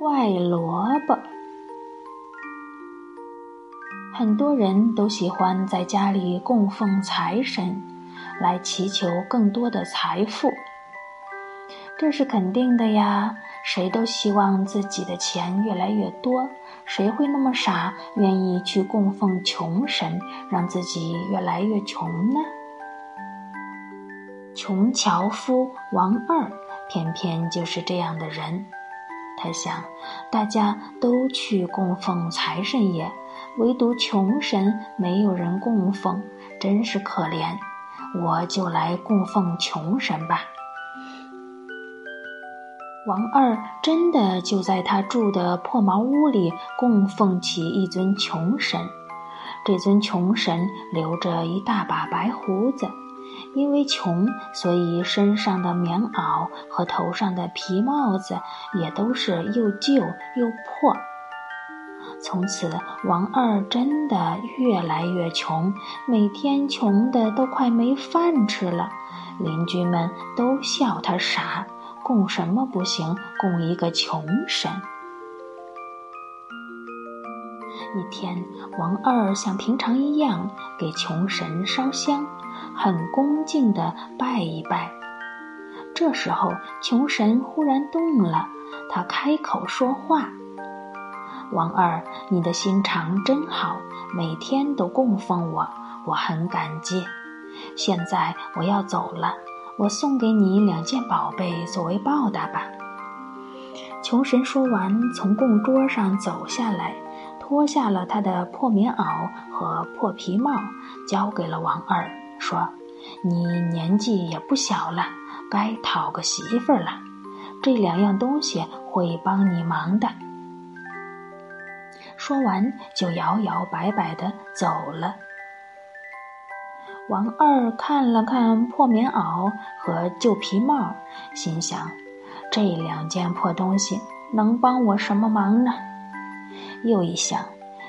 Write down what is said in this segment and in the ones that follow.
怪萝卜。很多人都喜欢在家里供奉财神，来祈求更多的财富。这是肯定的呀，谁都希望自己的钱越来越多，谁会那么傻，愿意去供奉穷神，让自己越来越穷呢？穷樵夫王二，偏偏就是这样的人。他想，大家都去供奉财神爷。唯独穷神没有人供奉，真是可怜。我就来供奉穷神吧。王二真的就在他住的破茅屋里供奉起一尊穷神。这尊穷神留着一大把白胡子，因为穷，所以身上的棉袄和头上的皮帽子也都是又旧又破。从此，王二真的越来越穷，每天穷的都快没饭吃了。邻居们都笑他傻，供什么不行，供一个穷神。一天，王二像平常一样给穷神烧香，很恭敬地拜一拜。这时候，穷神忽然动了，他开口说话。王二，你的心肠真好，每天都供奉我，我很感激。现在我要走了，我送给你两件宝贝作为报答吧。穷神说完，从供桌上走下来，脱下了他的破棉袄和破皮帽，交给了王二，说：“你年纪也不小了，该讨个媳妇儿了。这两样东西会帮你忙的。”说完，就摇摇摆摆的走了。王二看了看破棉袄和旧皮帽，心想：这两件破东西能帮我什么忙呢？又一想，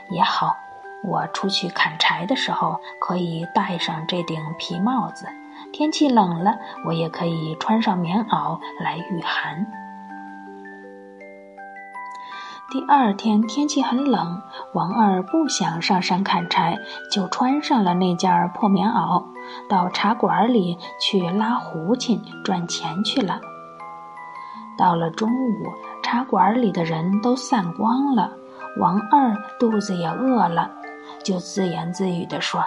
也好，我出去砍柴的时候可以戴上这顶皮帽子，天气冷了，我也可以穿上棉袄来御寒。第二天天气很冷，王二不想上山砍柴，就穿上了那件破棉袄，到茶馆里去拉胡琴赚钱去了。到了中午，茶馆里的人都散光了，王二肚子也饿了，就自言自语地说：“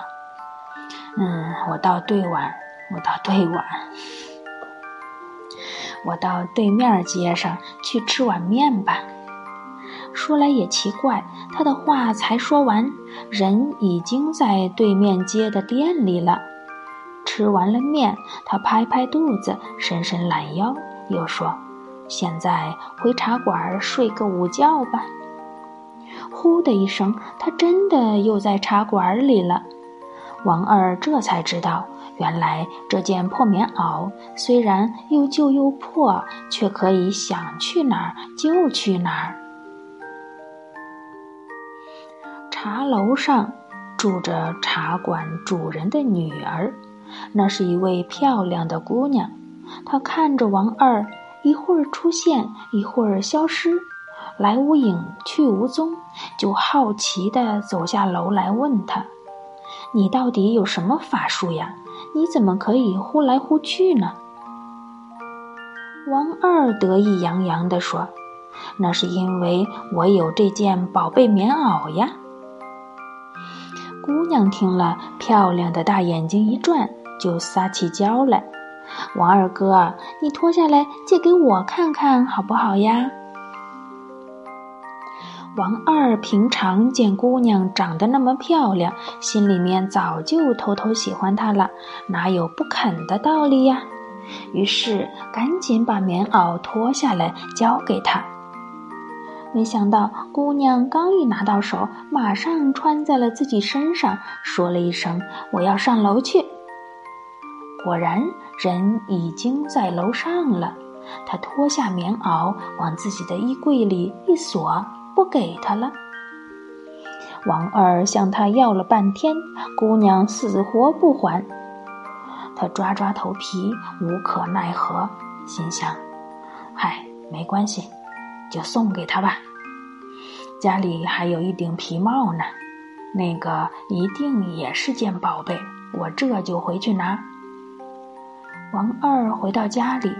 嗯，我到对碗，我到对碗，我到对面街上去吃碗面吧。”说来也奇怪，他的话才说完，人已经在对面街的店里了。吃完了面，他拍拍肚子，伸伸懒腰，又说：“现在回茶馆睡个午觉吧。”呼的一声，他真的又在茶馆里了。王二这才知道，原来这件破棉袄虽然又旧又破，却可以想去哪儿就去哪儿。茶楼上住着茶馆主人的女儿，那是一位漂亮的姑娘。她看着王二，一会儿出现，一会儿消失，来无影去无踪，就好奇地走下楼来问他：“你到底有什么法术呀？你怎么可以呼来呼去呢？”王二得意洋洋地说：“那是因为我有这件宝贝棉袄呀。”姑娘听了，漂亮的大眼睛一转，就撒起娇来：“王二哥，你脱下来借给我看看好不好呀？”王二平常见姑娘长得那么漂亮，心里面早就偷偷喜欢她了，哪有不肯的道理呀？于是赶紧把棉袄脱下来交给她。没想到，姑娘刚一拿到手，马上穿在了自己身上，说了一声：“我要上楼去。”果然，人已经在楼上了。她脱下棉袄，往自己的衣柜里一锁，不给他了。王二向他要了半天，姑娘死活不还。他抓抓头皮，无可奈何，心想：“嗨，没关系。”就送给他吧。家里还有一顶皮帽呢，那个一定也是件宝贝。我这就回去拿。王二回到家里，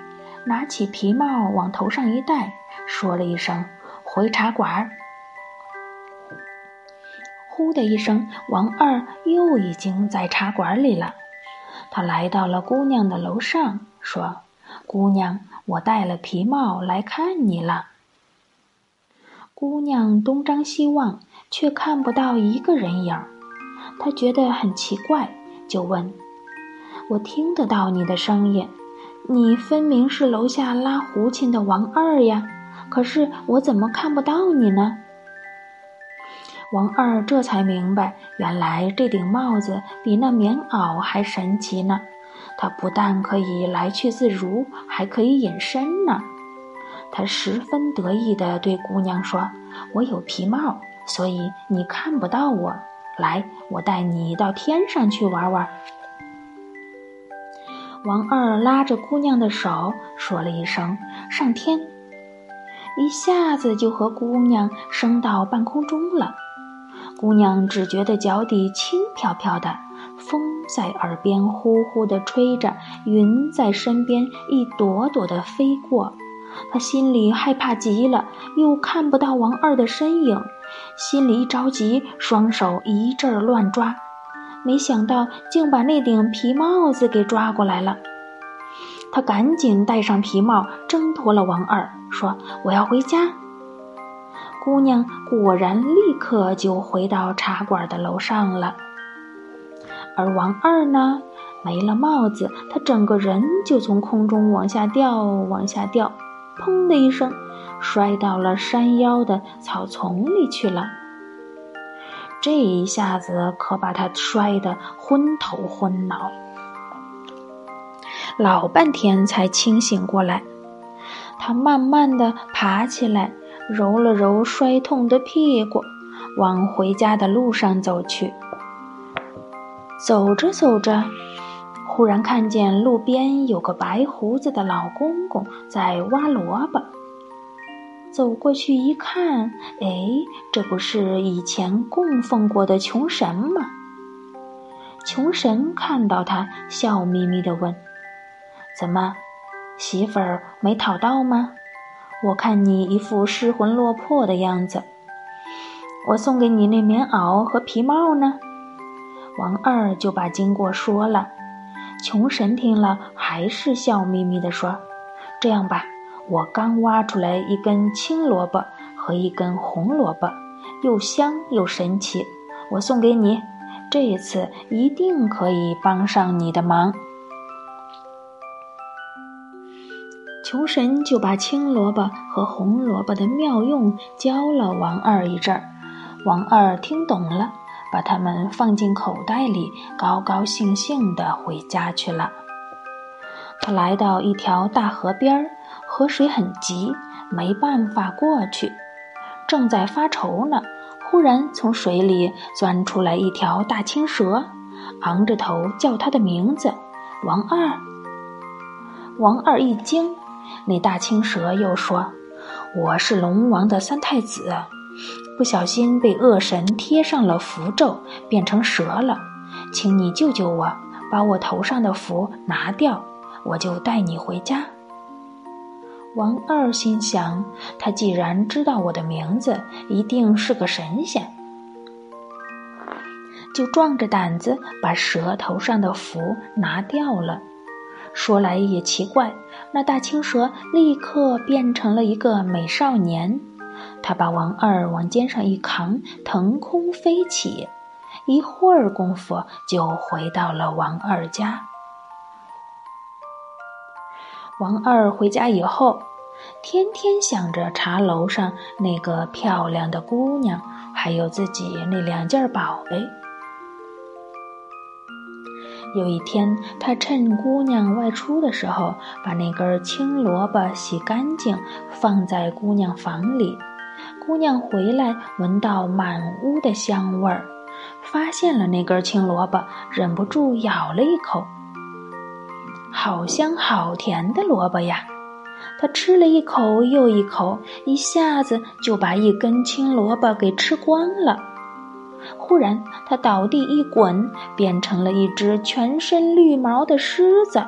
拿起皮帽往头上一戴，说了一声“回茶馆”。呼的一声，王二又已经在茶馆里了。他来到了姑娘的楼上，说：“姑娘，我戴了皮帽来看你了。”姑娘东张西望，却看不到一个人影儿。她觉得很奇怪，就问：“我听得到你的声音，你分明是楼下拉胡琴的王二呀，可是我怎么看不到你呢？”王二这才明白，原来这顶帽子比那棉袄还神奇呢。它不但可以来去自如，还可以隐身呢。他十分得意地对姑娘说：“我有皮帽，所以你看不到我。来，我带你到天上去玩玩。”王二拉着姑娘的手，说了一声“上天”，一下子就和姑娘升到半空中了。姑娘只觉得脚底轻飘飘的，风在耳边呼呼地吹着，云在身边一朵朵地飞过。她心里害怕极了，又看不到王二的身影，心里一着急，双手一阵乱抓，没想到竟把那顶皮帽子给抓过来了。他赶紧戴上皮帽，挣脱了王二，说：“我要回家。”姑娘果然立刻就回到茶馆的楼上了，而王二呢，没了帽子，他整个人就从空中往下掉，往下掉，砰的一声，摔到了山腰的草丛里去了。这一下子可把他摔得昏头昏脑，老半天才清醒过来。他慢慢的爬起来。揉了揉摔痛的屁股，往回家的路上走去。走着走着，忽然看见路边有个白胡子的老公公在挖萝卜。走过去一看，哎，这不是以前供奉过的穷神吗？穷神看到他，笑眯眯地问：“怎么，媳妇儿没讨到吗？”我看你一副失魂落魄的样子，我送给你那棉袄和皮帽呢。王二就把经过说了，穷神听了还是笑眯眯地说：“这样吧，我刚挖出来一根青萝卜和一根红萝卜，又香又神奇，我送给你，这一次一定可以帮上你的忙。”穷神就把青萝卜和红萝卜的妙用教了王二一阵儿，王二听懂了，把它们放进口袋里，高高兴兴地回家去了。他来到一条大河边儿，河水很急，没办法过去，正在发愁呢，忽然从水里钻出来一条大青蛇，昂着头叫他的名字：“王二。”王二一惊。那大青蛇又说：“我是龙王的三太子，不小心被恶神贴上了符咒，变成蛇了。请你救救我，把我头上的符拿掉，我就带你回家。”王二心想：他既然知道我的名字，一定是个神仙，就壮着胆子把蛇头上的符拿掉了。说来也奇怪，那大青蛇立刻变成了一个美少年。他把王二往肩上一扛，腾空飞起，一会儿功夫就回到了王二家。王二回家以后，天天想着茶楼上那个漂亮的姑娘，还有自己那两件宝贝。有一天，他趁姑娘外出的时候，把那根青萝卜洗干净，放在姑娘房里。姑娘回来，闻到满屋的香味儿，发现了那根青萝卜，忍不住咬了一口。好香好甜的萝卜呀！他吃了一口又一口，一下子就把一根青萝卜给吃光了。忽然，他倒地一滚，变成了一只全身绿毛的狮子，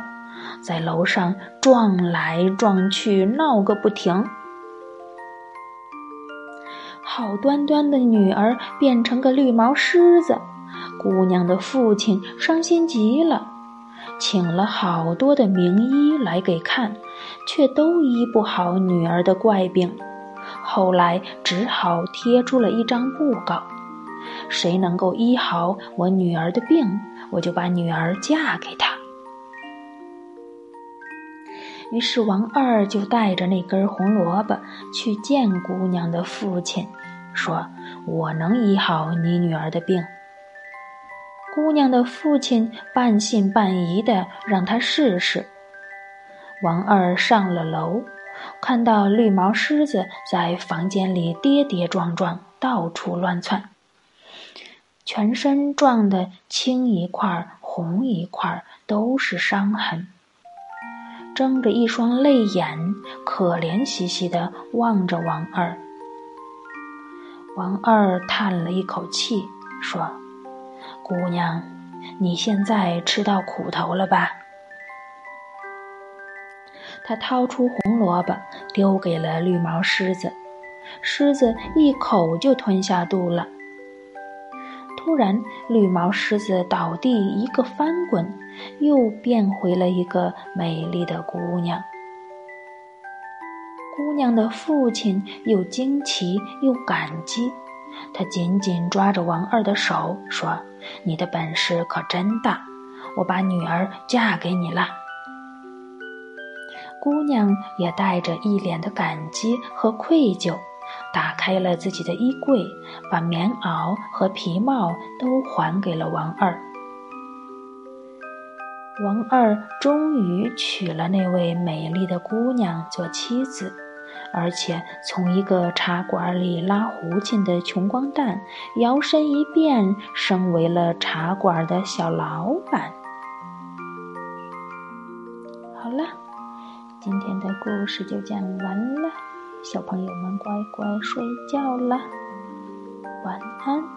在楼上撞来撞去，闹个不停。好端端的女儿变成个绿毛狮子，姑娘的父亲伤心极了，请了好多的名医来给看，却都医不好女儿的怪病。后来只好贴出了一张布告：谁能够医好我女儿的病，我就把女儿嫁给他。于是王二就带着那根红萝卜去见姑娘的父亲。说：“我能医好你女儿的病。”姑娘的父亲半信半疑的让他试试。王二上了楼，看到绿毛狮子在房间里跌跌撞撞，到处乱窜，全身撞得青一块红一块，都是伤痕，睁着一双泪眼，可怜兮兮的望着王二。王二叹了一口气，说：“姑娘，你现在吃到苦头了吧？”他掏出红萝卜，丢给了绿毛狮子，狮子一口就吞下肚了。突然，绿毛狮子倒地一个翻滚，又变回了一个美丽的姑娘。姑娘的父亲又惊奇又感激，他紧紧抓着王二的手说：“你的本事可真大，我把女儿嫁给你了。”姑娘也带着一脸的感激和愧疚，打开了自己的衣柜，把棉袄和皮帽都还给了王二。王二终于娶了那位美丽的姑娘做妻子。而且从一个茶馆里拉胡琴的穷光蛋，摇身一变，升为了茶馆的小老板。好了，今天的故事就讲完了，小朋友们乖乖睡觉啦，晚安。